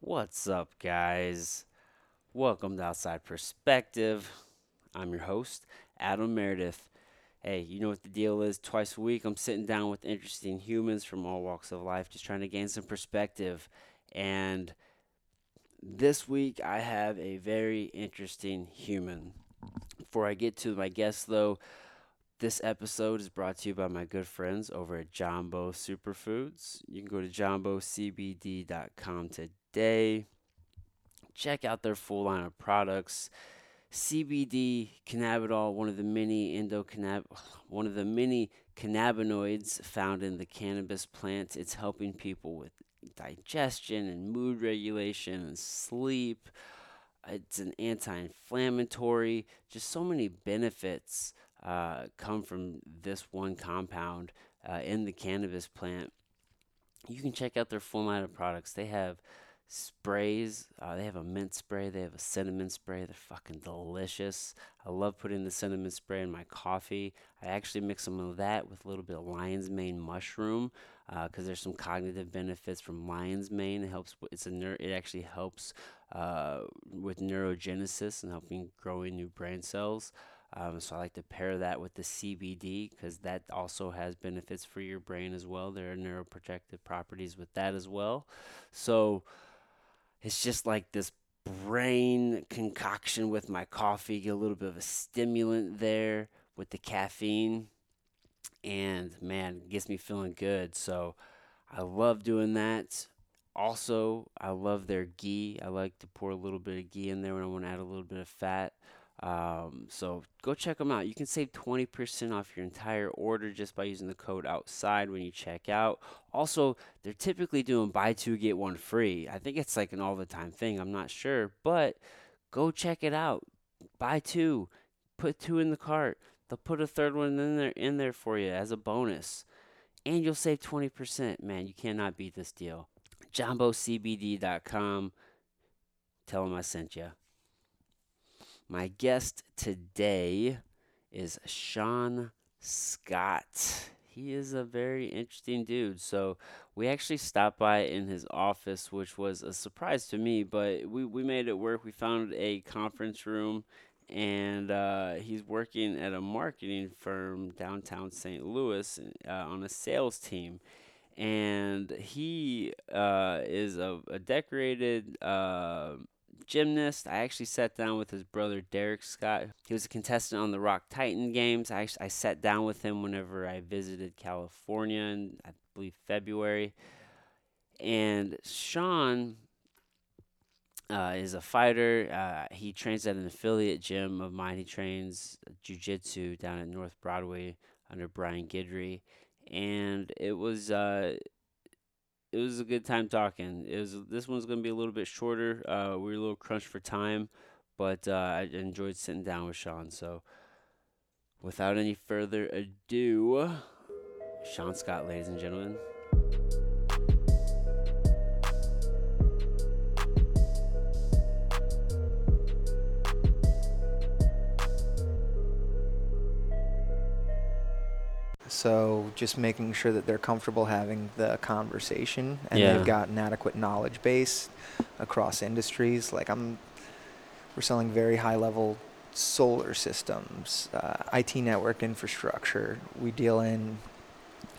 What's up, guys? Welcome to Outside Perspective. I'm your host, Adam Meredith. Hey, you know what the deal is? Twice a week, I'm sitting down with interesting humans from all walks of life, just trying to gain some perspective. And this week, I have a very interesting human. Before I get to my guest, though, this episode is brought to you by my good friends over at Jambo Superfoods. You can go to jambocbd.com today. Check out their full line of products. CBD cannabidiol, one of the many endocannab, one of the many cannabinoids found in the cannabis plant. It's helping people with digestion and mood regulation and sleep. It's an anti-inflammatory. Just so many benefits uh, come from this one compound uh, in the cannabis plant. You can check out their full line of products. They have sprays. Uh, they have a mint spray. They have a cinnamon spray. They're fucking delicious. I love putting the cinnamon spray in my coffee. I actually mix some of that with a little bit of lion's mane mushroom because uh, there's some cognitive benefits from lion's mane. It helps. It's a ner- It actually helps uh, with neurogenesis and helping growing new brain cells. Um, so I like to pair that with the CBD because that also has benefits for your brain as well. There are neuroprotective properties with that as well. So it's just like this brain concoction with my coffee, get a little bit of a stimulant there with the caffeine. And man, gets me feeling good. So I love doing that. Also, I love their ghee. I like to pour a little bit of ghee in there when I want to add a little bit of fat. Um, so go check them out. You can save 20% off your entire order just by using the code outside when you check out. Also, they're typically doing buy two, get one free. I think it's like an all the time thing. I'm not sure, but go check it out. Buy two, put two in the cart. They'll put a third one in there in there for you as a bonus. And you'll save 20%. Man, you cannot beat this deal. JamboCBD.com. Tell them I sent you. My guest today is Sean Scott. He is a very interesting dude. So we actually stopped by in his office, which was a surprise to me, but we, we made it work. We found a conference room, and uh, he's working at a marketing firm downtown St. Louis uh, on a sales team. And he uh, is a, a decorated uh, gymnast. I actually sat down with his brother Derek Scott. He was a contestant on the Rock Titan Games. I, I sat down with him whenever I visited California in, I believe, February. And Sean uh, is a fighter. Uh, he trains at an affiliate gym of mine. He trains jiu-jitsu down at North Broadway under Brian Gidry. And it was uh, it was a good time talking. It was this one's gonna be a little bit shorter. Uh, we were a little crunched for time, but uh, I enjoyed sitting down with Sean. So, without any further ado, Sean Scott, ladies and gentlemen. So just making sure that they're comfortable having the conversation and Yeah. they've got an adequate knowledge base across industries. Like I'm, we're selling very high level solar systems, uh, IT network infrastructure. We deal in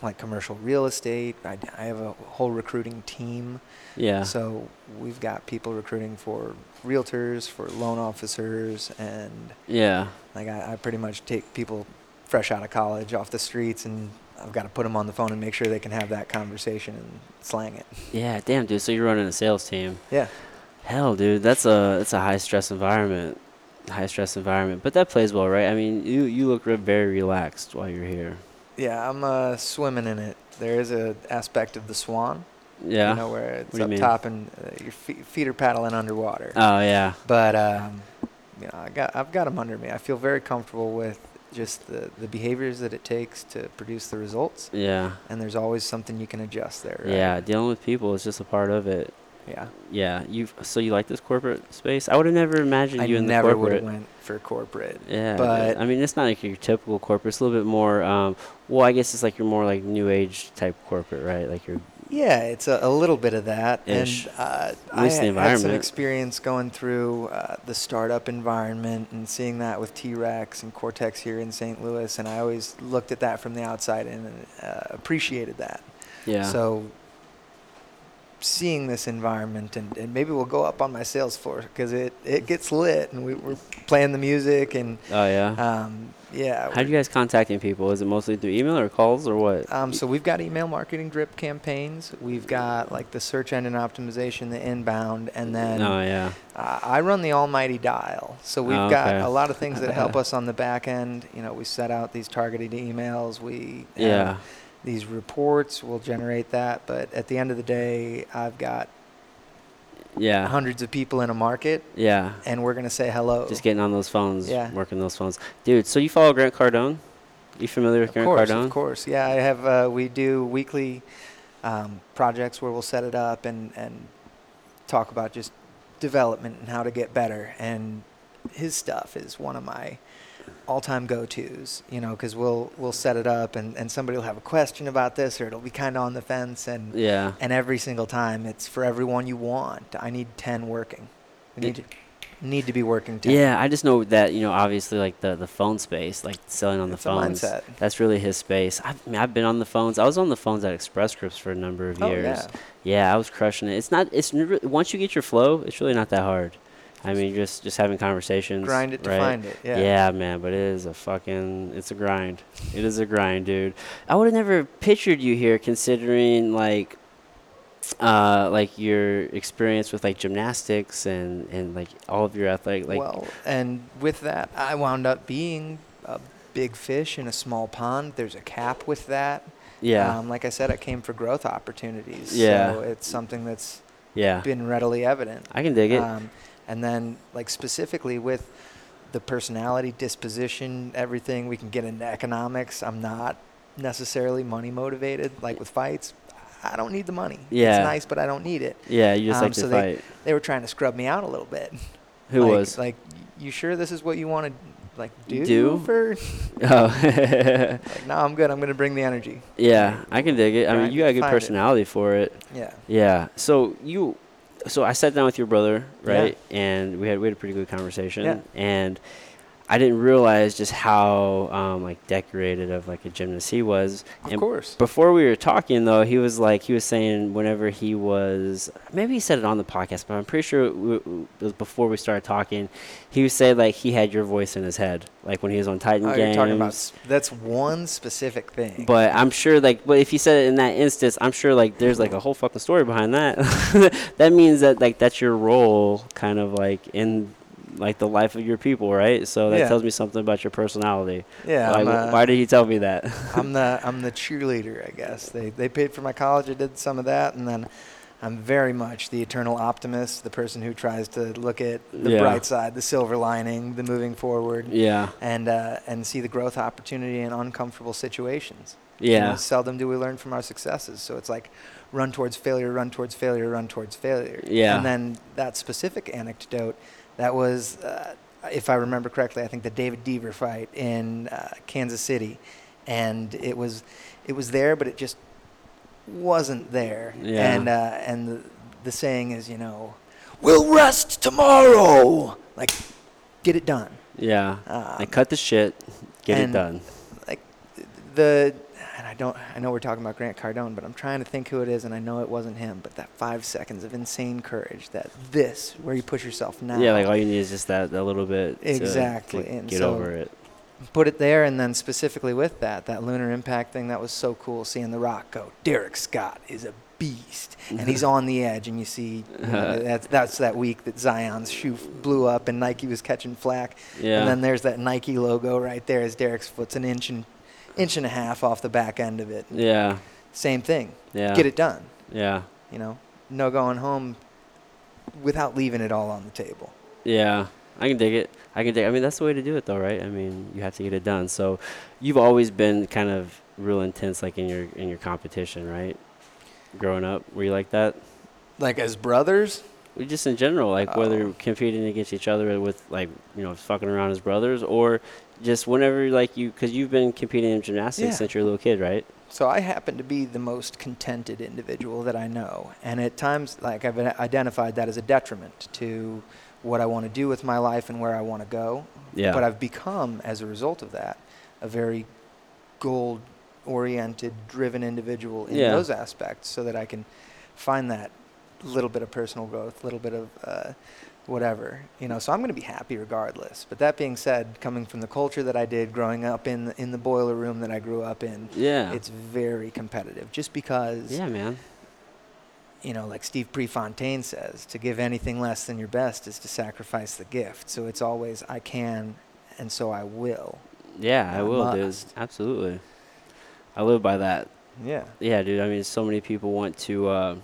like commercial real estate. I, I have a whole recruiting team. Yeah. So we've got people recruiting for realtors, for loan officers, and yeah. like I, I pretty much take people fresh out of college off the streets and I've got to put them on the phone and make sure they can have that conversation and slang it. Yeah. Damn, dude. So you're running a sales team. Yeah. Hell, dude. That's a that's a high stress environment. High stress environment, but that plays well, right? I mean, you you look re- very relaxed while you're here. Yeah, I'm uh, swimming in it. There is a aspect of the swan, Yeah. you know, where it's What up top and uh, your feet, feet are paddling underwater. oh yeah. but um, you know, I got I've got them under me. I feel very comfortable with just the, the behaviors that it takes to produce the results, Yeah. and there's always something you can adjust there. Right? Yeah. Dealing with people is just a part of it. Yeah. Yeah. You. So you like this corporate space? I would have never imagined I you in the corporate. I never would have went for corporate. Yeah, But- I mean, it's not like your typical corporate. It's a little bit more. Um, well, I guess it's like you're more like new age type corporate, right? Like you're Yeah, it's a, a little bit of that, Ish. and uh, I had some experience going through uh, the startup environment and seeing that with T-Rex and Cortex here in St. Louis, and I always looked at that from the outside and uh, appreciated that. Yeah. So seeing this environment, and, and maybe we'll go up on my sales floor because it, it gets lit, and we, we're playing the music, and oh yeah. um, yeah. How do you guys contacting people? Is it mostly through email or calls or what? Um, so we've got email marketing drip campaigns. We've got like the search engine optimization, the inbound, and then oh yeah. uh, I run the almighty dial. So we've Oh, got okay. a lot of things that help us on the back end. You know, we set out these targeted emails. We have Yeah. These reports. We'll generate that. But at the end of the day, I've got Yeah. hundreds of people in a market, Yeah. and we're gonna say hello. Just getting on those phones, Yeah. working those phones. Dude, so you follow Grant Cardone? You familiar with Of Grant course, Cardone? of course. Yeah, I have. Uh, we do weekly um, projects where we'll set it up and and talk about just development and how to get better. And his stuff is one of my all-time go-tos. You know, because we'll we'll set it up and and somebody will have a question about this or it'll be kind of on the fence and Yeah. and every single time it's for everyone you want. I need ten working. We need to need to be working ten. Yeah, I just know that, you know, obviously like the, the phone space, like selling on It's the phones. That's really his space. I've, I mean, I've been on the phones. I was on the phones at Express Scripts for a number of Oh, years. yeah. Yeah, I was crushing it. It's not. It's once you get your flow, it's really not that hard. I mean, just just having conversations. Grind it to find it. Yeah. man, but it is a fucking. It's a grind. It is a grind, dude. I would have never pictured you here, considering like, uh, like your experience with like gymnastics and and like all of your athletic like. well, and with that, I wound up being a big fish in a small pond. There's a cap with that. yeah. Um, like I said, I came for growth opportunities. Yeah. So it's something that's yeah. been readily evident. I can dig it. Um, and then, like specifically with the personality, disposition, everything, we can get into economics. I'm not necessarily money motivated. Like with fights, I don't need the money. Yeah. It's nice, but I don't need it. yeah, you just um, like to so they- fight. They were trying to scrub me out a little bit. Who like, was? like? You sure this is what you want to like do? Do? for? oh. Like, no, I'm good. I'm gonna bring the energy. yeah, I can dig it. I mean, you got a good find it. personality for it. Yeah. Yeah. So you, so I sat down with your brother, right? And we had we had a pretty good conversation. Yeah. And I didn't realize just how um, like decorated of like a gymnast he was. Of and course. Before we were talking though, he was like he was saying whenever he was maybe he said it on the podcast, but I'm pretty sure it, w- w- it was before we started talking. He would say like he had your voice in his head, like when he was on Titan Oh, games. you're talking about that's one specific thing. But I'm sure, like, but if he said it in that instance, I'm sure, like, there's like a whole fucking story behind that. that means that, like, that's your role, kind of like in, like, the life of your people, right? So that Yeah. tells me something about your personality. yeah, Like, I'm, wh- uh, why did he tell me that? I'm the I'm the cheerleader, I guess. They they paid for my college. I did some of that, and then I'm very much the eternal optimist, the person who tries to look at the Yeah. bright side, the silver lining, the moving forward, yeah, and uh, and see the growth opportunity in uncomfortable situations. You know, yeah, seldom do we learn from our successes. So it's like run towards failure, run towards failure, run towards failure. Yeah. And then that specific anecdote, that was, uh, if I remember correctly, I think the David Deaver fight in uh, Kansas City, and it was, it was there, but it just wasn't there. Yeah. And uh, and the, the saying is, you know, we'll rest tomorrow. Like, get it done. yeah. Um, like, cut the shit, get it done. like the and I don't I know we're talking about Grant Cardone, but I'm trying to think who it is, and I know it wasn't him. But that five seconds of insane courage, that this where you push yourself now, Yeah, like, all you need is just that, that little bit. to- Exactly, To, and get so- over it. put it there, and then specifically with that that lunar impact thing, that was so cool seeing the Rock go. Derek Scott is a beast, and he's on the edge, and you see you know, that's that's that week that Zion's shoe f- blew up and Nike was catching flack. Yeah. And then there's that Nike logo right there as Derek's foot's an inch and inch and a half off the back end of it. yeah. Same thing. Yeah. Get it done. Yeah. You know, no going home without leaving it all on the table. Yeah, I can dig it. I can dig. I mean, that's the way to do it, though, right? I mean, you have to get it done. So, you've always been kind of real intense, like in your in your competition, right? Growing up, were you like that? Like as brothers, Or Just in general, like whether Oh. competing against each other with like you know fucking around as brothers, or just whenever like you, because you've been competing in gymnastics Yeah. since you're a little kid, right? So I happen to be the most contented individual that I know, and at times, like I've identified that as a detriment to what I want to do with my life and where I want to go. Yeah. But I've become, as a result of that, a very goal-oriented, driven individual in Yeah. those aspects, so that I can find that little bit of personal growth, a little bit of uh, whatever, you know. So I'm going to be happy regardless. But that being said, coming from the culture that I did, growing up in the, in the boiler room that I grew up in, Yeah. it's very competitive. Just because, yeah, man. you know, like Steve Prefontaine says, to give anything less than your best is to sacrifice the gift. So it's always I can, and so I will. Yeah, I I will, dude. Absolutely. I live by that. Yeah. Yeah, dude. I mean, so many people want to. Uh,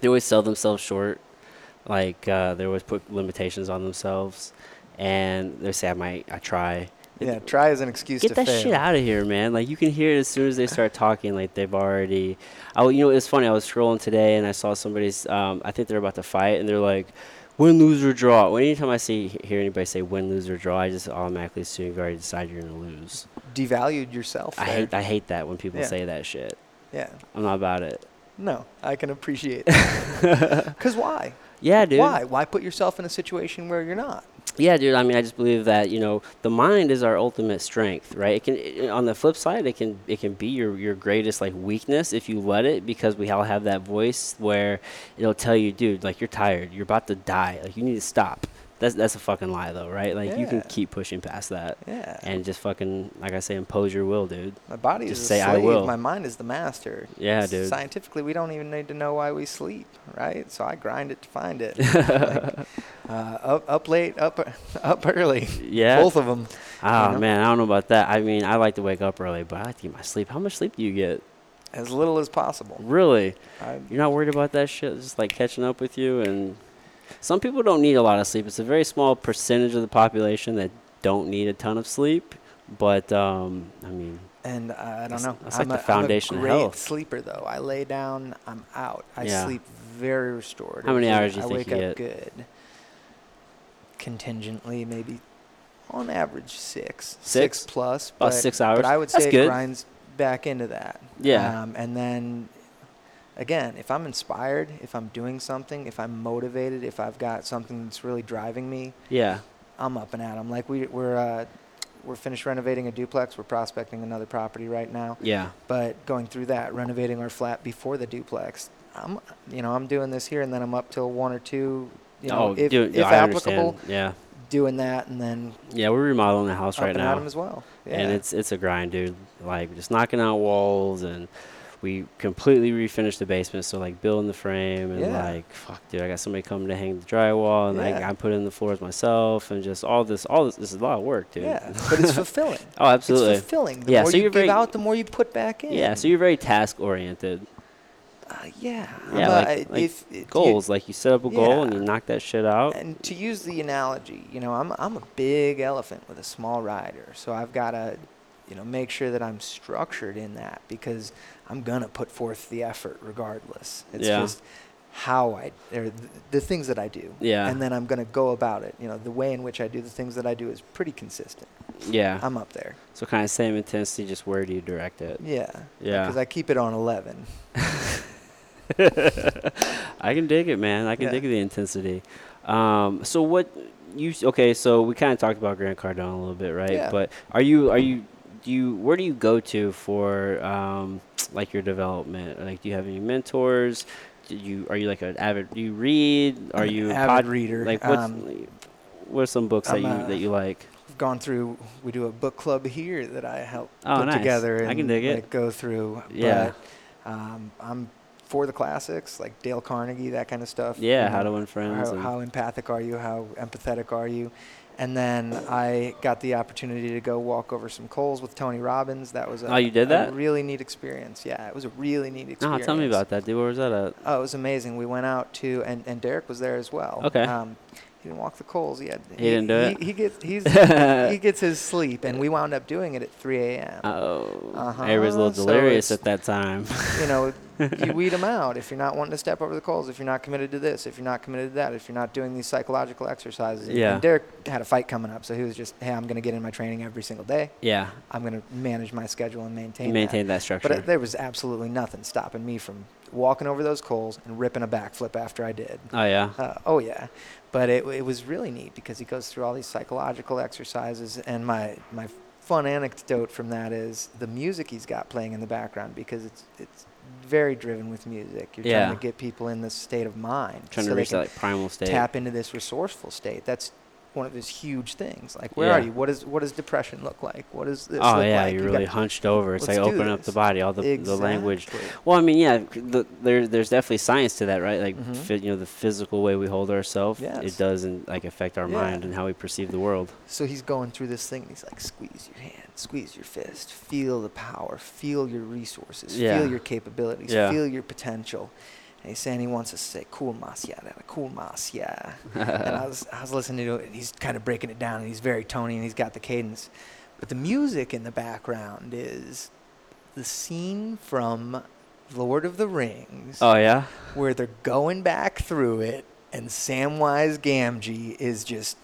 they always sell themselves short. Like uh, they always put limitations on themselves, and they say, "I might, I try." Yeah. Try as an excuse Get that fail. shit out of here, man. Like you can hear it as soon as they start talking. Like they've already. I, you know, it's funny. I was scrolling today and I saw somebody's. Um, I think they're about to fight, and they're like, "Win, lose, or draw." When anytime I see hear anybody say "win, lose, or draw," I just automatically assume you've already decided you're gonna lose. Devalued yourself. I there. hate. I hate that when people Yeah. say that shit. Yeah. I'm not about it. No, I can appreciate that. Because why? Yeah, dude. Why? Why put yourself in a situation where you're not? Yeah, dude. I mean, I just believe that you know the mind is our ultimate strength, right? It can. It, on the flip side, it can it can be your your greatest like weakness if you let it, because we all have that voice where it'll tell you, dude, like you're tired, you're about to die, like you need to stop. That's that's a fucking lie, though, right? Like you can keep pushing past that Yeah. and just fucking like I say, impose your will, dude. My body Just is say, a "I will." My mind is the master. Yeah, dude. Scientifically, we don't even need to know why we sleep, right? So I grind it to find it. Like, uh, up, up late, up, up early. Yeah. Both of them. Oh know? man, I don't know about that. I mean, I like to wake up early, but I like to get my sleep. How much sleep do you get? As little as possible. Really? I, You're not worried about that shit? Just like catching up with you and some people don't need a lot of sleep. It's a very small percentage of the population that don't need a ton of sleep. But um, I mean, and uh, I don't know. that's I'm like a, the foundation I'm a great health. sleeper, though. I lay down, I'm out. I Yeah. sleep very restored. How many hours do you I think wake you up get? good. Contingently, maybe on average six. Six? plus. About but, six hours? But I would say it grinds back into that. Yeah. Um, and then again, if I'm inspired, if I'm doing something, if I'm motivated, if I've got something that's really driving me, yeah, I'm up and at 'em. Like we, we're uh, we're finished renovating a duplex. We're prospecting another property right now. yeah, But going through that, renovating our flat before the duplex, I'm you know I'm doing this here, and then I'm up till one or two. You know, oh, if, dude, if I applicable, understand. Yeah, doing that, and then yeah, we're remodeling the house up right and now. at 'em as well. Yeah. and it's it's a grind, dude. Like just knocking out walls, and we completely refinished the basement. So like building the frame, and Yeah. like fuck, dude, I got somebody coming to hang the drywall, and like Yeah. I put in the floors myself, and just all this, all this, this is a lot of work, dude. yeah, but it's fulfilling. oh, absolutely. It's fulfilling. The Yeah, more so you you're give very- out, the more you put back in. yeah, so you're very task oriented. Uh, yeah. Yeah, I'm a- like- like if, if you- Goals, like you set up a goal and you knock that shit out. And to use the analogy, you know, I'm I'm a big elephant with a small rider, so I've got to, you know, make sure that I'm structured in that because I'm gonna put forth the effort regardless. It's Yeah. just how I or th- the things that I do. Yeah. And then I'm gonna go about it. You know, the way in which I do the things that I do is pretty consistent. Yeah. I'm up there. so kind of same intensity, just where do you direct it? Yeah. Yeah. Because I keep it on 11. I can dig it, man. I can Yeah. dig the intensity. Um, so what you okay? So we kind of talked about Grant Cardone a little bit, right? Yeah. But are you are you do you where do you go to for um, like your development? Like, do you have any mentors? Do you are you like an avid? Do you read? Are you a avid pod- reader. Like, what's Um, what are some books that I'm you a- that you like? I've gone through. We do a book club here that I help Oh, put nice. together and I can dig it. like, go through. Yeah. But, um, I'm for the classics like Dale Carnegie, that kind of stuff. Yeah, you How know, to Win Friends. How, how empathic are you? How empathetic are you? And then I got the opportunity to go walk over some coals with Tony Robbins. That was a, Oh, you did that? really neat experience. Yeah, it was a really neat experience. tell me about that, dude. Where was that at? Oh, it was amazing. We went out to, and, and Derek was there as well. Okay. Um, He didn't walk the coals yet. He didn't do it? He, he gets he's he gets his sleep, and we wound up doing it at 3 a.m. Oh, Uh-huh, everybody's a little delirious it's- at that time. you know, you weed them out if you're not wanting to step over the coals, if you're not committed to this, if you're not committed to that, if you're not doing these psychological exercises. Yeah. And Derek had a fight coming up, so he was just, hey, I'm going to get in my training every single day. yeah, I'm going to manage my schedule and maintain. you that. maintain that structure. But uh, there was absolutely nothing stopping me from walking over those coals and ripping a backflip after I did. oh yeah, Uh, oh yeah, but it, it was really neat because he goes through all these psychological exercises, and my my fun anecdote from that is the music he's got playing in the background because it's it's very driven with music. You're Yeah. trying to get people in this state of mind, trying so to reach that like primal state. tap into this resourceful state. That's one of his huge things. Like, where are Yeah. you? What is what does depression look like? What does this oh look yeah, like? you're You really hunched over. It's like open up the body, all the the language. Well, I mean, yeah, the, there, there's definitely science to that, right? Like, Mhm. phy- you know, the physical way we hold ourselves, Yes. it does and like affect our Yeah. mind and how we perceive the world. So he's going through this thing. And he's like, squeeze your hand, squeeze your fist, feel the power, feel your resources, Yeah. feel your capabilities, feel your potential. He's saying he wants us to say, cool mas, yeah, cool mas, yeah. and I was, I was listening to it, and he's kind of breaking it down, and he's very tony, and he's got the cadence. But the music in the background is the scene from Lord of the Rings Oh yeah, where they're going back through it, and Samwise Gamgee is just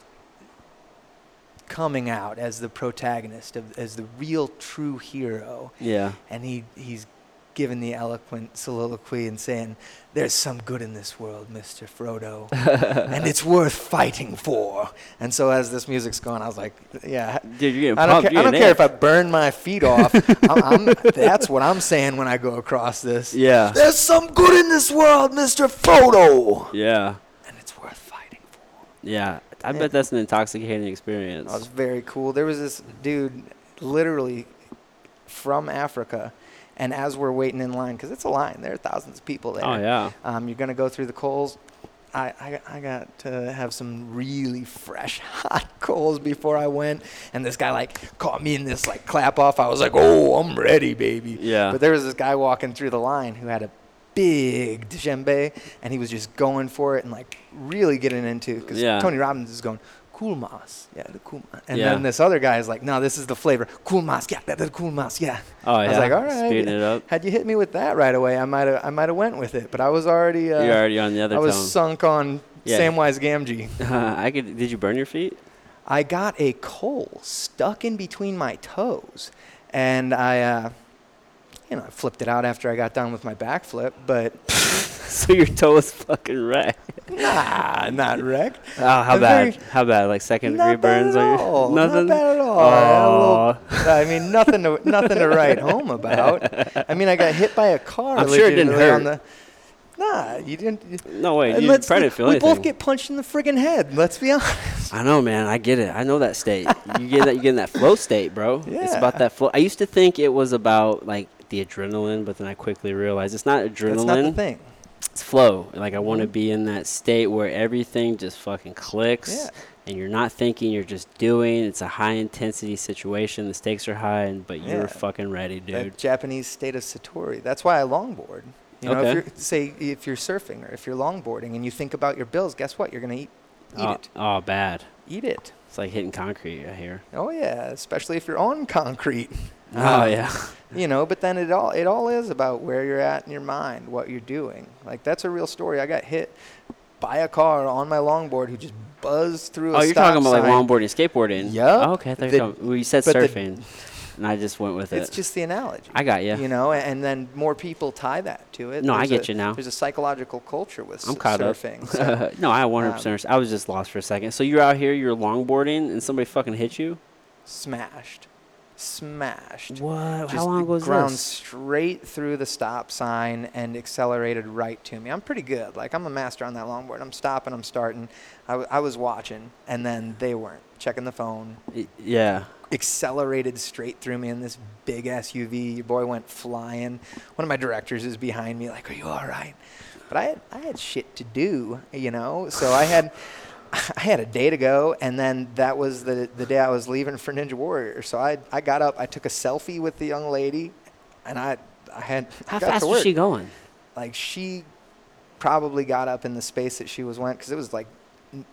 coming out as the protagonist, of, as the real true hero, yeah, and he he's giving the eloquent soliloquy and saying, "There's some good in this world, Mister Frodo, and it's worth fighting for." And so as this music's going, I was like, "Yeah." dude, you're I don't, pumped. care, you're don't care if I burn my feet off. I'm, I'm, that's what I'm saying when I go across this. Yeah, There's some good in this world, Mr. Frodo. yeah, And it's worth fighting for. yeah. I bet that's an intoxicating experience. That was very cool. There was this dude literally from Africa. And as we're waiting in line, because it's a line, there are thousands of people there. oh yeah, Um, you're going to go through the coals. I, I, I got to have some really fresh, hot coals before I went. And this guy, like, caught me in this, like, clap off. I was like, oh, I'm ready, baby. yeah. But there was this guy walking through the line who had a big djembe, and he was just going for it and like really getting into. Because Yeah. Tony Robbins is going cool mas, yeah, the cool mas. And Yeah. then this other guy is like, no, this is the flavor, cool mas, yeah, that's the cool mas, yeah. oh I yeah. was like, all right. Speeding it up. Had you hit me with that right away, I might have, I might have went with it. But I was already, uh, you're already on the other I was tone. sunk on Yeah. Samwise Gamgee. I could. Did you burn your feet? I got a coal stuck in between my toes, and I, uh, you know, I flipped it out after I got done with my backflip, but so your toe was fucking wrecked. nah, not wrecked. Oh, how I'm bad? very- How bad? Like second degree burns at on your all. nothing. Not bad at all. I had a Aw. little- I mean, nothing to nothing to write home about. I mean, I got hit by a car. I'm sure it didn't legitimately on hurt. the- Nah, you didn't. No way. You let's- probably didn't feel we anything. both get punched in the friggin' head. Let's be honest. I know, man. I get it. I know that state. you get that. You get in that flow state, bro. Yeah. It's about that flow. I used to think it was about like the adrenaline, but then I quickly realized it's not adrenaline. That's not the thing. It's flow. Like I want to Mhm. be in that state where everything just fucking clicks. Yeah. And you're not thinking, you're just doing. It's a high intensity situation. The stakes are high, and but you're fucking ready, dude. That Japanese state of satori. That's why I longboard. You know, Okay. if you're say if you're surfing or if you're longboarding and you think about your bills, guess what? You're gonna eat eat oh, it. oh, bad. Eat it. It's like hitting concrete. I hear. Oh yeah, especially if you're on concrete. Oh Um, yeah. you know but then it all it all is about where you're at in your mind what you're doing like that's a real story i got hit by a car on my longboard who just buzzed through a Oh, you're talking about like sign. longboarding, skateboarding. Yup. Oh, okay. I thought you The- were talking- well, you said but the- surfing, and I just went with it's it. It's just the analogy I got you. you know and then more people tie that to it No, I get a- you now. there's a psychological culture with I'm caught surfing up. so no, I 100. um, percent I was just lost for a second. So you're out here, you're longboarding, and somebody fucking hit you. smashed smashed What? just How long was ground this? straight through the stop sign and accelerated right to me. I'm pretty good. Like I'm a master on that longboard. I'm stopping. I'm starting. I, w- I was watching, and then they weren't checking the phone. Yeah. Accelerated straight through me in this big SUV. Your boy went flying. One of my directors is behind me, like, "Are you all right?" But I had I had shit to do, you know. So I had. I had a day to go, and then that was the, the day I was leaving for Ninja Warrior. So I, I got up, I took a selfie with the young lady, and I I had How got fast to was she going? Like she probably got up in the space that she was went because it was like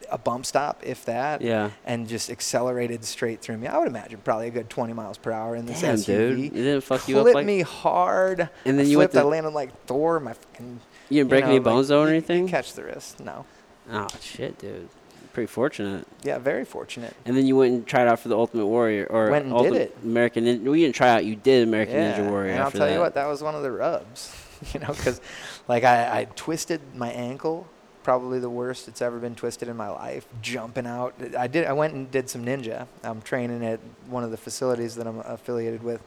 a bump stop, if that, Yeah. and just accelerated straight through me. I would imagine probably a good 20 miles per hour in this Damn, SUV. dude. It didn't fuck you up Flipped like me hard. And then I you went flipped, I landed like Thor. My fucking. you didn't break know, any like, bones though or you- you anything? Catch the wrist. No. Oh shit, dude. Pretty fortunate. Yeah, very fortunate. And then you went and tried out for the Ultimate Warrior or Went and did it. American Ninja. You didn't try out. You did American yeah. Ninja Warrior. And I'll tell that. you what, that was one of the rubs. you know, because like I, I twisted my ankle, probably the worst it's ever been twisted in my life. Jumping out, I did. I went and did some ninja. I'm training at one of the facilities that I'm affiliated with.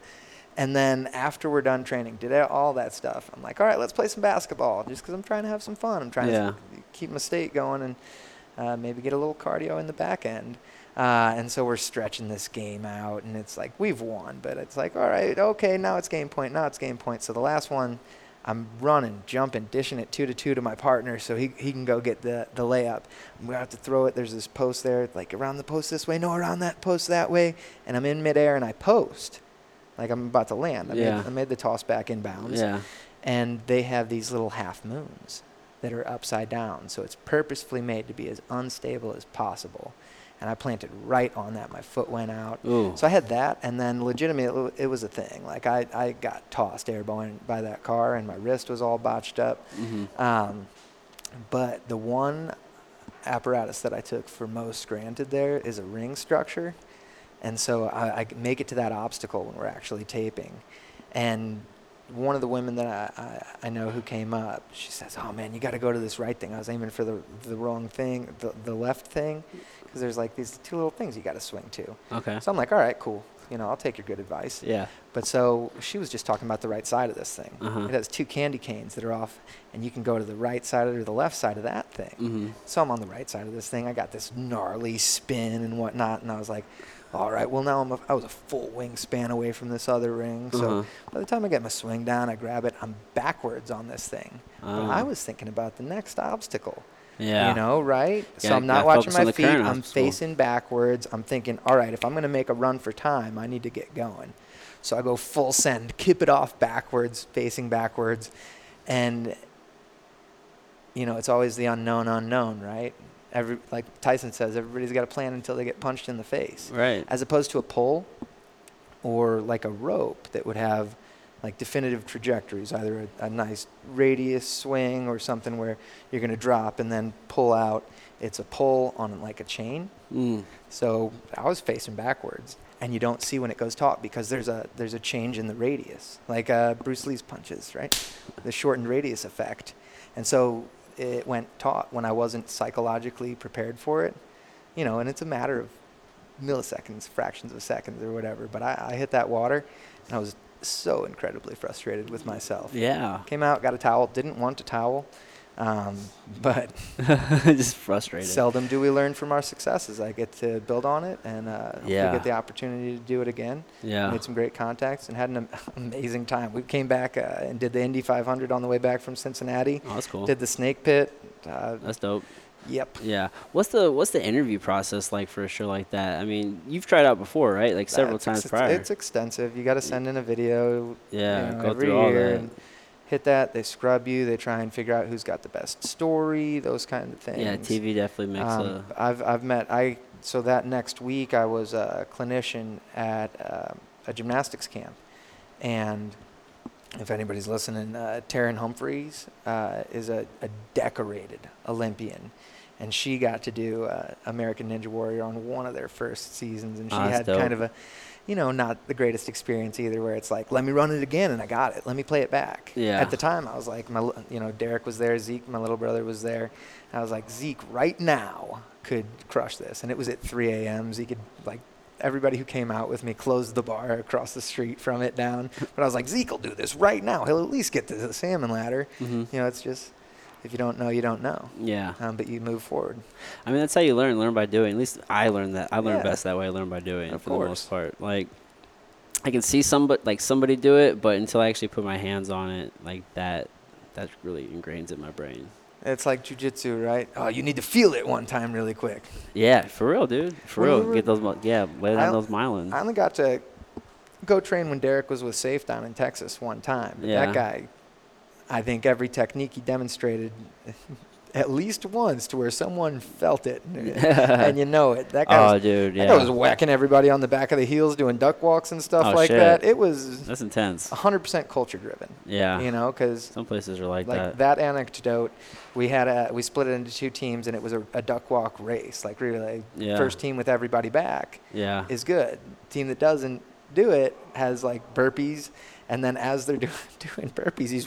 And then after we're done training, did all that stuff. I'm like, all right, let's play some basketball, just because I'm trying to have some fun. I'm trying Yeah. to keep my state going and uh, maybe get a little cardio in the back end. Uh, and so we're stretching this game out, and it's like we've won, but it's like, all right, okay, now it's game point, now it's game point. So the last one, I'm running, jumping, dishing it two to two to my partner, so he, he can go get the, the layup. I'm gonna have to throw it. There's this post there, like around the post this way, no, around that post that way, and I'm in midair and I post, like I'm about to land. I, Yeah. made, I made the toss back inbounds Yeah. and they have these little half moons that are upside down. So it's purposefully made to be as unstable as possible. And I planted right on that. My foot went out. Ooh. So I had that, and then legitimately, it was a thing. Like I, I got tossed airborne by that car, and my wrist was all botched up. hmm Um, but the one apparatus that I took for most granted there is a ring structure. And so I, I make it to that obstacle when we're actually taping. And one of the women that I, I, I know who came up, she says, Oh man, you got to go to this right thing. I was aiming for the, the wrong thing, the, the left thing, because there's like these two little things you got to swing to. Okay. So I'm like, All right, cool. You know, I'll take your good advice. Yeah. But so she was just talking about the right side of this thing. Uh-huh. It has two candy canes that are off, and you can go to the right side or the left side of that thing. Mm-hmm. So I'm on the right side of this thing. I got this gnarly spin and whatnot, and I was like, all right, well, now I'm a, I was a full wingspan away from this other ring. So Uh-huh. by the time I get my swing down, I grab it, I'm backwards on this thing. But I Oh. was thinking about the next obstacle. Yeah. You know, right? so I'm not watching my feet. I'm facing backwards. I'm thinking, all right, if I'm going to make a run for time, I need to get going. So I go full send, kip it off backwards, facing backwards. And, you know, it's always the unknown unknown, right? Every, like Tyson says, everybody's got a plan until they get punched in the face. Right. As opposed to a pole or like a rope that would have like definitive trajectories, either a, a nice radius swing or something where you're going to drop and then pull out. It's a pull on like a chain. Mm. So I was facing backwards, and you don't see when it goes taut because there's a there's a change in the radius, like uh, Bruce Lee's punches, right? The shortened radius effect, and so it went taut when I wasn't psychologically prepared for it, you know. And it's a matter of milliseconds, fractions of seconds, or whatever. But I, I hit that water, and I was so incredibly frustrated with myself. Yeah. Came out, got a towel, didn't want a towel, um, but Just frustrated. Seldom do we learn from our successes. I get to build on it, and uh, Yeah. get the opportunity to do it again. yeah. Made some great contacts and had an am- amazing time. We came back uh, and did the Indy 500 on the way back from Cincinnati. Oh, that's cool. Did the Snake Pit. Uh, That's dope. Yep. Yeah. What's the What's the interview process like for a show like that? I mean, you've tried out before, right? Like several It's times ex- prior. It's extensive. You got to send in a video. yeah. you know, go every through all year and hit that. They scrub you. They try and figure out who's got the best story. Those kind of things. Yeah. TV definitely makes Um, I've I've met I so that next week I was a clinician at um a gymnastics camp, and if anybody's listening, uh, Taryn Humphreys uh, is a, a decorated Olympian, and she got to do uh, American Ninja Warrior on one of their first seasons, and she Oh, had dope. kind of a, you know, not the greatest experience either, where it's like, let me run it again, and I got it. Let me play it back. Yeah. At the time, I was like, my, you know, Derek was there, Zeke, my little brother, was there. I was like, Zeke, right now could crush this, and it was at 3 a.m. Zeke could like. Everybody who came out with me closed the bar across the street from it down. But I was like, Zeke will do this right now. He'll at least get to the salmon ladder. hmm You know, it's just if you don't know, you don't know. Yeah. Um, but you move forward. I mean, that's how you learn. Learn by doing. At least I learned that. I learned Yeah. best that way. I learned by doing Of for the most part. Like, I can see somebody like somebody do it, but until I actually put my hands on it, like that, that really ingrains in my brain. It's like jujitsu, right? Oh, you need to feel it one time really quick. Yeah, for real, dude. For When we real. were- Get those. Yeah, lay down those myelins. I only got to go train when Derek was with Safe down in Texas one time. Yeah. That guy, I think every technique he demonstrated, at least once to where someone felt it, and you know it. That guy, Oh, was, dude, that guy was whacking everybody on the back of the heels, doing duck walks and stuff Oh, like shit. that. It was That's intense. 100% culture driven. Yeah. You know, because Some places are like, like that. that. anecdote, we had a we split it into two teams, and it was a, a duck walk race, like really. Yeah. First team with everybody back Yeah. is good. Team that doesn't do it has like burpees, and then as they're do, doing burpees, he's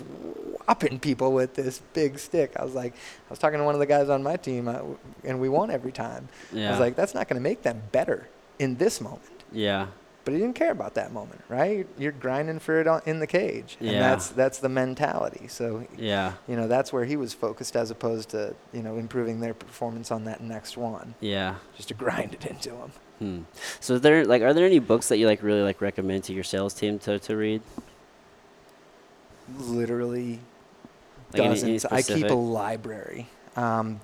whopping people with this big stick. I was like, I was talking to one of the guys on my team, uh, and we won every time. I was like, that's not going to make them better in this moment. yeah. But he didn't care about that moment, right? You're grinding for it on, in the cage, and Yeah. that's that's the mentality. So Yeah. you know that's where he was focused as opposed to you know improving their performance on that next one Yeah. just to grind it into them Hmm. So there like are there any books that you like really like recommend to your sales team to, to read? Literally Like dozens i keep a library um,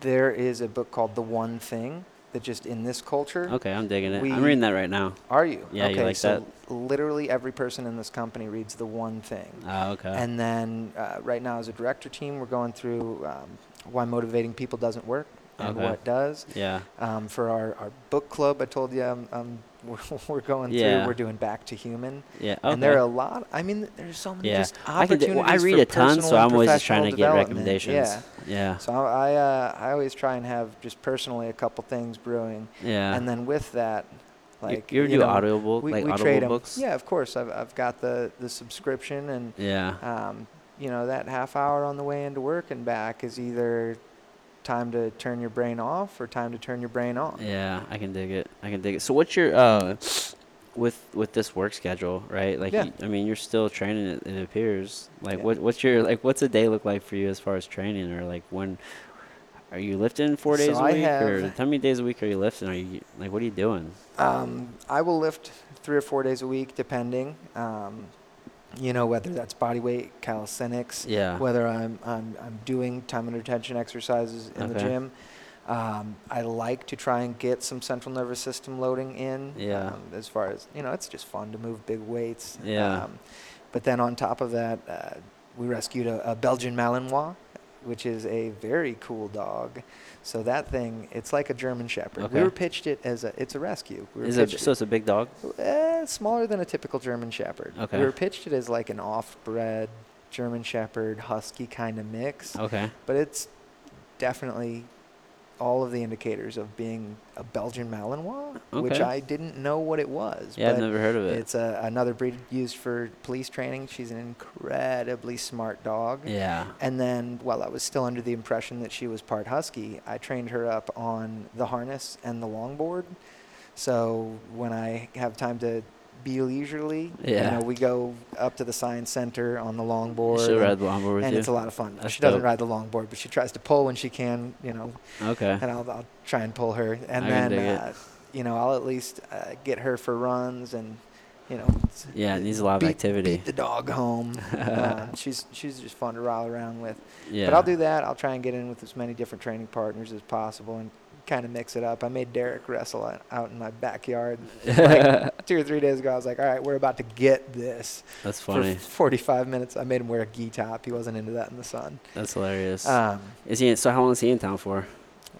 there is a book called the one thing that just in this culture Okay, I'm digging it. I'm reading that right now. are you Yeah, you like so literally every person in this company reads the one thing Oh, okay. and then uh, right now as a director team we're going through um, why motivating people doesn't work and Okay. what does yeah. um, for our, our book club. I told you um, um, we're, we're going Yeah. through. We're doing Back to Human, Yeah. Okay. and there are a lot. I mean, there's so many yeah. just I opportunities. Do, well, I read for a ton, so I'm always just trying to get recommendations. Yeah. Yeah. So I I, uh, I always try and have just personally a couple things brewing, Yeah. and then with that, like you, ever you do know, audiobook we, like we audible trade books? Yeah, of course. I've I've got the the subscription and. Yeah. Um, you know that half hour on the way into work and back is either time to turn your brain off or time to turn your brain on. Yeah, I can dig it. I can dig it. So what's your uh with with this work schedule, right? Like Yeah. you, I mean, you're still training it, it appears. Like Yeah. what what's your like what's a day look like for you as far as training or like when are you lifting 4 days So a I week or how many days a week are you lifting? Are you like what are you doing? Um, I will lift three or four days a week, depending. Um, you know, whether that's body weight, calisthenics, Yeah. whether I'm, I'm, I'm doing time under tension exercises in the gym. Um, I like to try and get some central nervous system loading in. Yeah. Um, as far as, you know, it's just fun to move big weights. Yeah. Um, but then on top of that, uh, we rescued a, a Belgian Malinois, which is a very cool dog. So that thing, it's like a German Shepherd. Okay. We were pitched it as a, it's a rescue. We Is it so it's a big dog? eh, smaller than a typical German Shepherd. Okay. We were pitched it as like an off-bred German Shepherd Husky kind of mix, Okay. but it's definitely all of the indicators of being a Belgian Malinois, which I didn't know what it was. Yeah, I've never heard of it. it's a, another breed used for police training. She's an incredibly smart dog. yeah. And then, while I was still under the impression that she was part husky, I trained her up on the harness and the longboard. So when I have time to be leisurely, Yeah. you know, we go up to the science center on the longboard. She'll and, ride the longboard with and you. it's a lot of fun. That's she doesn't dope. ride the longboard, but she tries to pull when she can, you know, okay. and I'll, I'll try and pull her. And I then, uh, you know, I'll at least uh, get her for runs and, you know, Yeah, it needs a lot of activity. Beat the dog home. uh, she's she's just fun to ride around with. Yeah. But I'll do that. I'll try and get in with as many different training partners as possible and kind of mix it up. I made Derek wrestle out- in my backyard like two or three days ago. I was like, all right, we're about to get this That's for funny. 45 minutes. I made him wear a gi top. He wasn't into that in the sun. That's hilarious. Um, is he in, so how long is he in town for?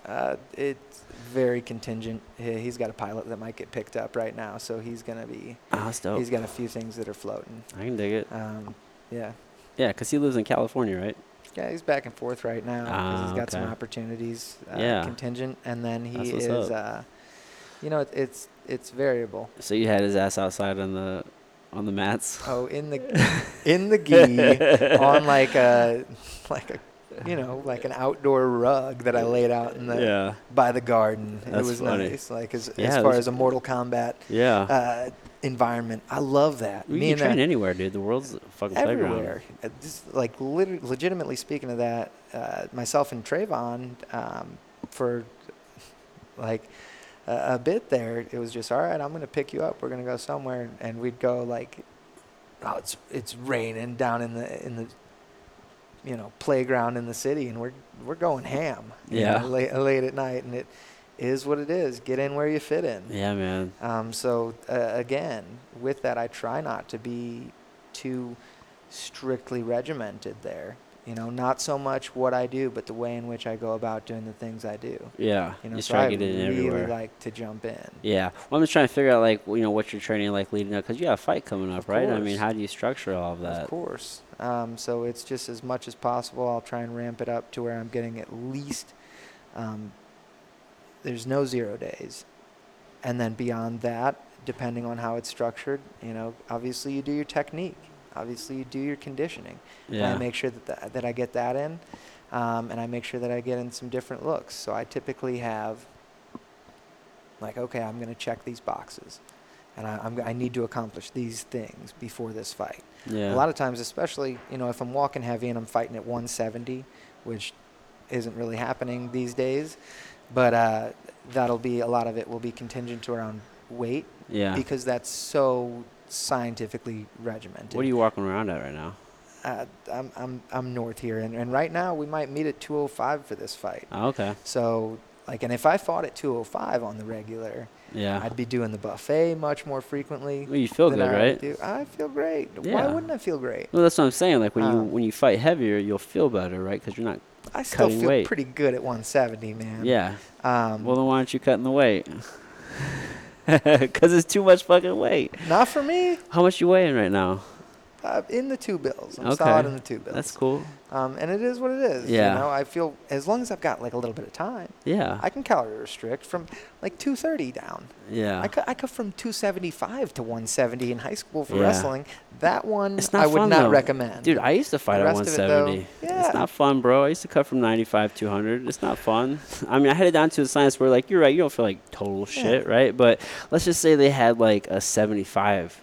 uh, it's very contingent. He- He's got a pilot that might get picked up right now, so he's gonna be. Oh, that's dope. He's got a few things that are floating. I can dig it. Um, yeah. because he lives in California, right? Yeah, he's back and forth right now because Ah, he's got some opportunities uh, Yeah. contingent, and then he is, uh, you know, it, it's it's variable. So you had his ass outside on the on the mats. Oh, in the in the gi on like a like a you know like an outdoor rug that I laid out in the yeah. by the garden. it That's was funny. nice, like as Yeah, as far as a Mortal Kombat Yeah. uh, environment. I love that. you Me can and train that- anywhere, dude. The world's fucking playground. everywhere. Uh, Just like lit- legitimately speaking of that, uh, myself and Trayvon, um, for like a, a bit there, it was just all right. I'm gonna pick you up. We're gonna go somewhere, and we'd go like, oh, it's it's raining down in the in the you know playground in the city, and we're we're going ham. Yeah. know, late, late at night, and it is what it is. Get in where you fit in. Yeah, man. Um, so uh, again, with that, I try not to be too strictly regimented there. You know, not so much what I do, but the way in which I go about doing the things I do. Yeah. You know, just so try I to get in really everywhere. like to jump in. Yeah. Well, I'm just trying to figure out like you know what you're training like leading up because you have a fight coming up, Of right? I mean, how do you structure all of that? Of course. Um, so it's just as much as possible. I'll try and ramp it up to where I'm getting at least. Um, there's no zero days, and then beyond that, depending on how it's structured, you know, obviously you do your technique. Obviously you do your conditioning. And I make sure that that, that I get that in, um, and I make sure that I get in some different looks. So I typically have. Like, okay, I'm going to check these boxes, and I, I'm, I need to accomplish these things before this fight. yeah. A lot of times, especially you know, if I'm walking heavy and I'm fighting at 170, which isn't really happening these days, but uh, that'll be a lot of it will be contingent to around weight yeah. because that's so scientifically regimented. What are you walking around at right now? Uh, I'm I'm I'm north here, and, and right now we might meet at 205 for this fight. Oh, okay. So like, and if I fought at 205 on the regular, Yeah. I'd be doing the buffet much more frequently. well, you feel good, I right? do. I feel great. Why wouldn't I feel great? Well, that's what I'm saying. Like when you Um, when you fight heavier, you'll feel better, right? Because you're not. I still feel weight. pretty good at 170, man. Yeah. Um, Well, then why aren't you cutting the weight? Because it's too much fucking weight. not for me. How much you weighing right now? Uh, in the two bills. I'm Okay. solid in the two bills. That's cool. Um, and it is what it is. Yeah. You know, I feel as long as I've got like a little bit of time, Yeah. I can calorie restrict from like 230 down. yeah. I cut, I cut from 275 to 170 in high school for Yeah. wrestling. That one I would not though. recommend. Dude, I used to fight The at rest of it, though, 170. yeah. It's not fun, bro. I used to cut from 95, 200. It's not fun. I mean, I had it down to a science where, like, you're right, you don't feel like total Yeah. shit, right? But let's just say they had, like, a 75.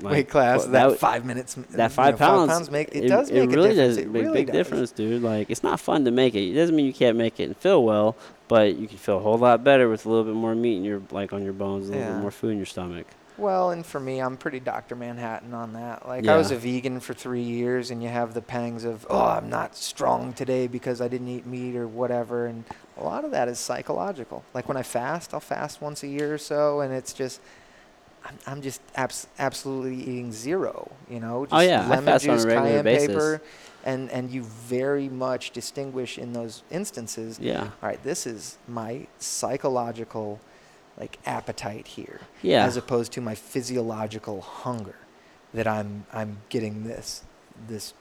Like, weight class. well, that, w- five minutes. that you five know, pounds, Five pounds make it, does make it really a difference. does it make really big does. difference, dude. Like it's not fun to make it. It doesn't mean you can't make it and feel well, but you can feel a whole lot better with a little bit more meat in your like on your bones, a little Yeah. bit more food in your stomach. Well, and for me, I'm pretty Dr. Manhattan on that. Like, I was a vegan for three years, and you have the pangs of, oh, I'm not strong today because I didn't eat meat or whatever. And a lot of that is psychological. Like, when I fast, I'll fast once a year or so, and it's just, I'm, I'm just abs- absolutely eating zero, you know? Oh, just Oh, yeah, I lemon fast on a juice, regular cayenne basis. paper. And, and you very much distinguish in those instances Yeah, all right, this is my psychological like appetite here, yeah, as opposed to my physiological hunger that I'm I'm getting this this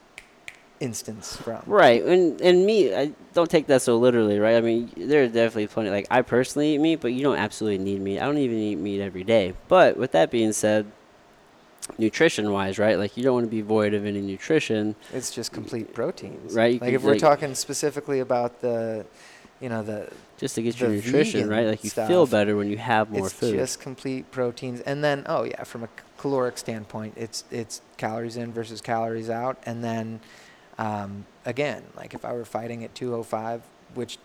instance from. right. And and meat, I don't take that so literally, right? I mean, there are definitely plenty. Like I personally eat meat, but you don't absolutely need meat. I don't even eat meat every day. But with that being said, nutrition wise, right? Like you don't want to be void of any nutrition. It's just complete proteins, Right, you Like could, if we're like- talking specifically about the, you know, the just to get your nutrition, right? Like you feel better when you have more food. it's food. just complete proteins, and then oh yeah, from a caloric standpoint, it's it's calories in versus calories out, and then um, again, like if I were fighting at 205, which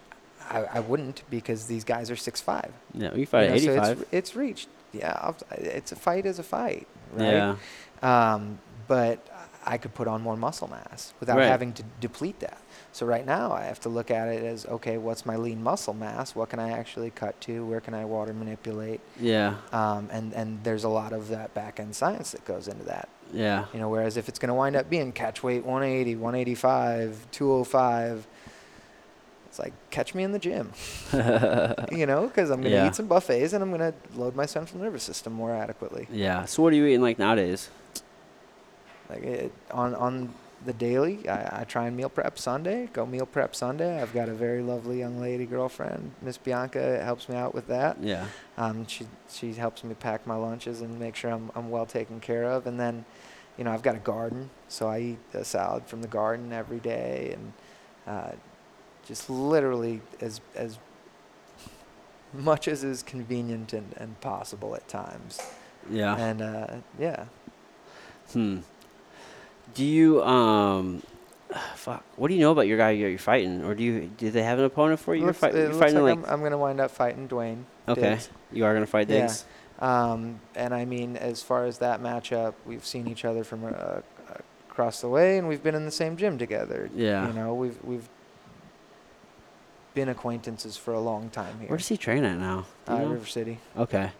I, I wouldn't because these guys are 6'5". yeah, you fight you know, so 85. it's, it's reached. Yeah, I'll, it's a fight is a fight, right? yeah, Um, but I could put on more muscle mass without Right. having to deplete that. So right now I have to look at it as okay, what's my lean muscle mass? What can I actually cut to? Where can I water manipulate? yeah, Um, and and there's a lot of that back end science that goes into that. Yeah, You know, whereas if it's going to wind up being catch weight 180, 185, 205, it's like catch me in the gym. you know, because I'm going to Yeah. eat some buffets and I'm going to load my central nervous system more adequately. yeah. So what are you eating like nowadays? Like it, on on the daily, I, I try and meal prep Sunday. Go meal prep Sunday. I've got a very lovely young lady girlfriend, Miss Bianca, helps me out with that. Yeah, Um, she she helps me pack my lunches and make sure I'm I'm well taken care of. And then, you know, I've got a garden, so I eat a salad from the garden every day, and uh, just literally as as much as is convenient and, and possible at times. yeah. And uh, yeah, Hmm. Do you um, fuck? What do you know about your guy you're, you're fighting, or do you do they have an opponent for you? You're, Looks- fight, it you're fighting like like I'm, I'm gonna wind up fighting Dwayne. okay, Diggs. you are gonna fight Yeah. Um, and I mean, as far as that matchup, we've seen each other from uh, across the way, and we've been in the same gym together. Yeah. You know, we've we've been acquaintances for a long time here. Where does he train at now? Uh. River City. Okay,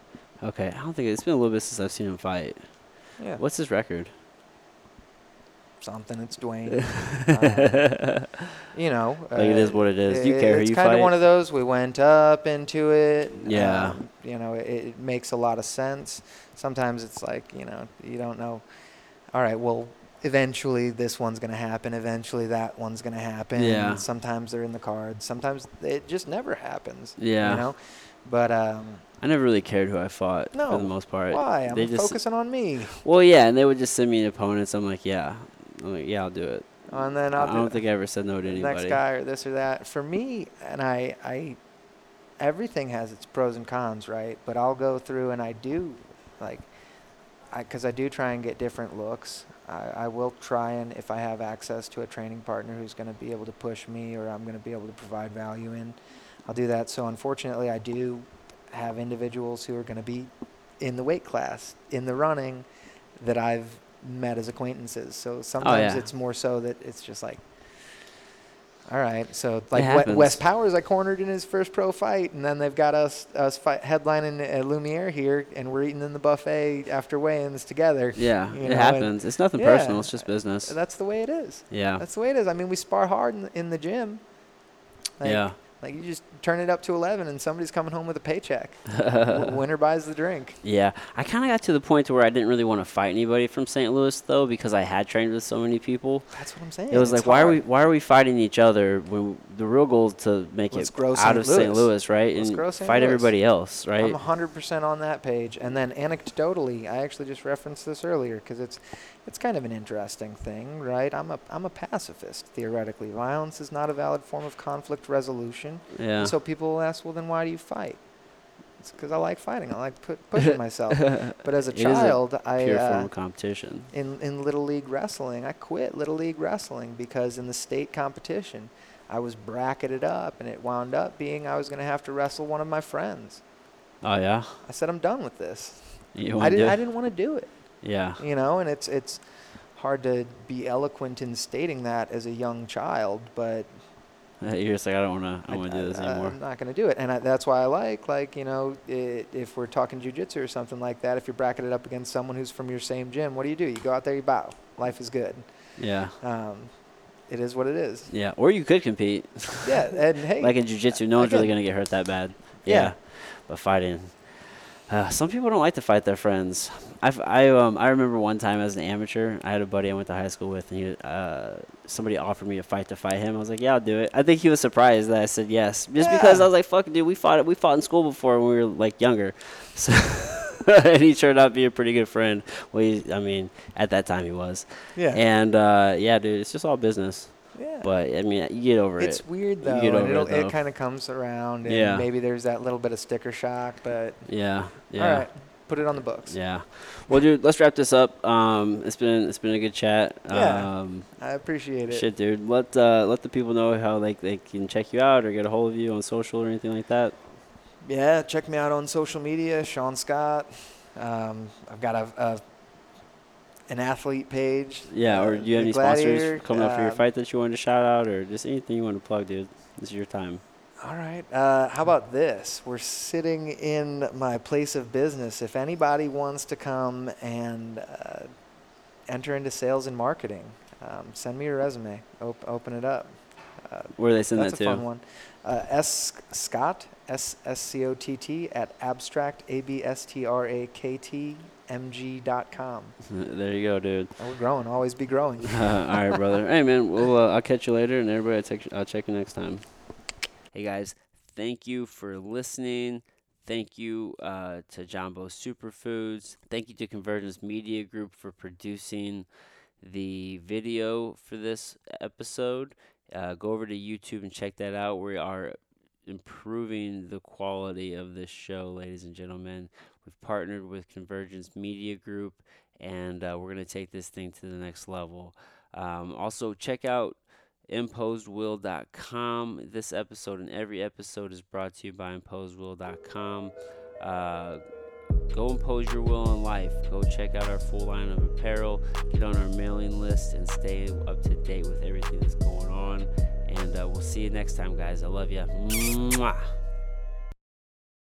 okay. I don't think it's been a little bit since I've seen him fight. Yeah. What's his record? Something. It's Dwayne. uh, you know, like it is uh, what it is. Do you care who you fight. it's kind of one of those. We went up into it. Yeah. um, you know, it, it makes a lot of sense. Sometimes it's like you know you don't know. All right, well, eventually this one's going to happen. Eventually that one's going to happen. Yeah. Sometimes they're in the cards. Sometimes it just never happens. Yeah. You know, but um, I never really cared who I fought no, for the most part. why? I'm They just focusing on me. well, yeah, and they would just send me opponents. I'm like, yeah, I'm like, yeah, I'll do it. Oh, and then I I'll don't think I ever said no to anybody. next guy or this or that. For me, and I, I, everything has its pros and cons, right? But I'll go through and I do, like, I because I do try and get different looks. I, I will try and if I have access to a training partner who's going to be able to push me or I'm going to be able to provide value in, I'll do that. So unfortunately, I do have individuals who are going to be in the weight class in the running that I've met as acquaintances. So oh, sometimes yeah. it's more so that it's just like, all right. So like We- Wes Powers, I cornered in his first pro fight, and then they've got us us fight, headlining at Lumiere here, and we're eating in the buffet after weigh-ins together. Yeah, you it know, and happens. It's nothing Yeah. personal. It's just business. That's the way it is. Yeah. That's the way it is. I mean, we spar hard in, in the gym. Like, yeah. Like you just turn it up to 11, and somebody's coming home with a paycheck. Winner buys the drink. Yeah, I kind of got to the point to where I didn't really want to fight anybody from St. Louis though, because I had trained with so many people. That's what I'm saying. It was It's like, why are we why are we fighting each other when the real goal is to make Let's it grow out St. of St. Louis. Right? Let's and fight Louis. everybody else, right? I'm 100% on that page. And then anecdotally, I actually just referenced this earlier because it's it's kind of an interesting thing, right? I'm a I'm a pacifist theoretically. Violence is not a valid form of conflict resolution. yeah. And so people will ask, well, then why do you fight? It's because I like fighting. I like pu- pushing myself. But as a It is a child, I Pure uh, form of competition. in in little league wrestling, I quit little league wrestling because in the state competition, I was bracketed up, and it wound up being I was going to have to wrestle one of my friends. Oh yeah. I said, I'm done with this. You I didn't. I didn't want to do it. Yeah. You know, and it's it's hard to be eloquent in stating that as a young child, but You're just like I don't want to. I don't want to do this anymore. I'm not going to do it, and I, that's why I like like you know i if we're talking jujitsu or something like that. If you're bracketed up against someone who's from your same gym, what do you do? You go out there, you bow. Life is good. yeah. Um, it is what it is. Yeah. Or you could compete. Yeah, and hey, like in jiu-jitsu, no one's really gonna get hurt that bad. Yeah. Yeah. But fighting, uh, some people don't like to fight their friends. I've, I um I remember one time as an amateur, I had a buddy I went to high school with, and he uh somebody offered me a fight to fight him. I was like, yeah, I'll do it. I think he was surprised that I said yes, just because I was like, fuck, dude, we fought we fought in school before when we were like younger, so. and he turned out to be a pretty good friend. Well, he, I mean, at that time he was. yeah, And uh, yeah, dude, it's just all business. Yeah. But I mean, you get over it's it. It's weird You though, get and it'll, it, it kind of comes around, and Yeah. maybe there's that little bit of sticker shock, but Yeah. Yeah. all right, put it on the books. Yeah. Well, dude, let's wrap this up. Um, it's been it's been a good chat. Yeah. Um, I appreciate it. shit, dude. Let uh, let the people know how like they can check you out or get a hold of you on social or anything like that. Yeah, check me out on social media, Sean Scott. Um, I've got a, a an athlete page. Yeah. Or do you have any sponsors coming up for your Um, fight that you wanted to shout out or just anything you want to plug, dude? This is your time. All right. Uh, how about this? We're sitting in my place of business. If anybody wants to come and uh, enter into sales and marketing, um, send me your resume. Op- open it up. Uh, Where they send that to? that's a fun one. Uh, S Scott S S C O T T at abstract A B S T R A K T M G dot com. there you go, dude. Oh, we're growing. Always be growing. all right, brother. Hey, man. Well, uh, I'll catch you later, and everybody, I'll, check, I'll check you next time. Hey, guys. Thank you for listening. Thank you uh, to Jambo Superfoods. Thank you to Convergence Media Group for producing the video for this episode. Uh, go over to YouTube and check that out. We are improving the quality of this show, ladies and gentlemen. We've partnered with Convergence Media Group, and uh, we're going to take this thing to the next level. Um, also, check out imposedwill.com. This episode and every episode is brought to you by imposedwill.com. Uh, go impose your will on life. Go check out our full line of apparel, get on our mailing list, and stay up to date with everything that's going on. And uh, we'll see you next time, guys. I love you. Mwah.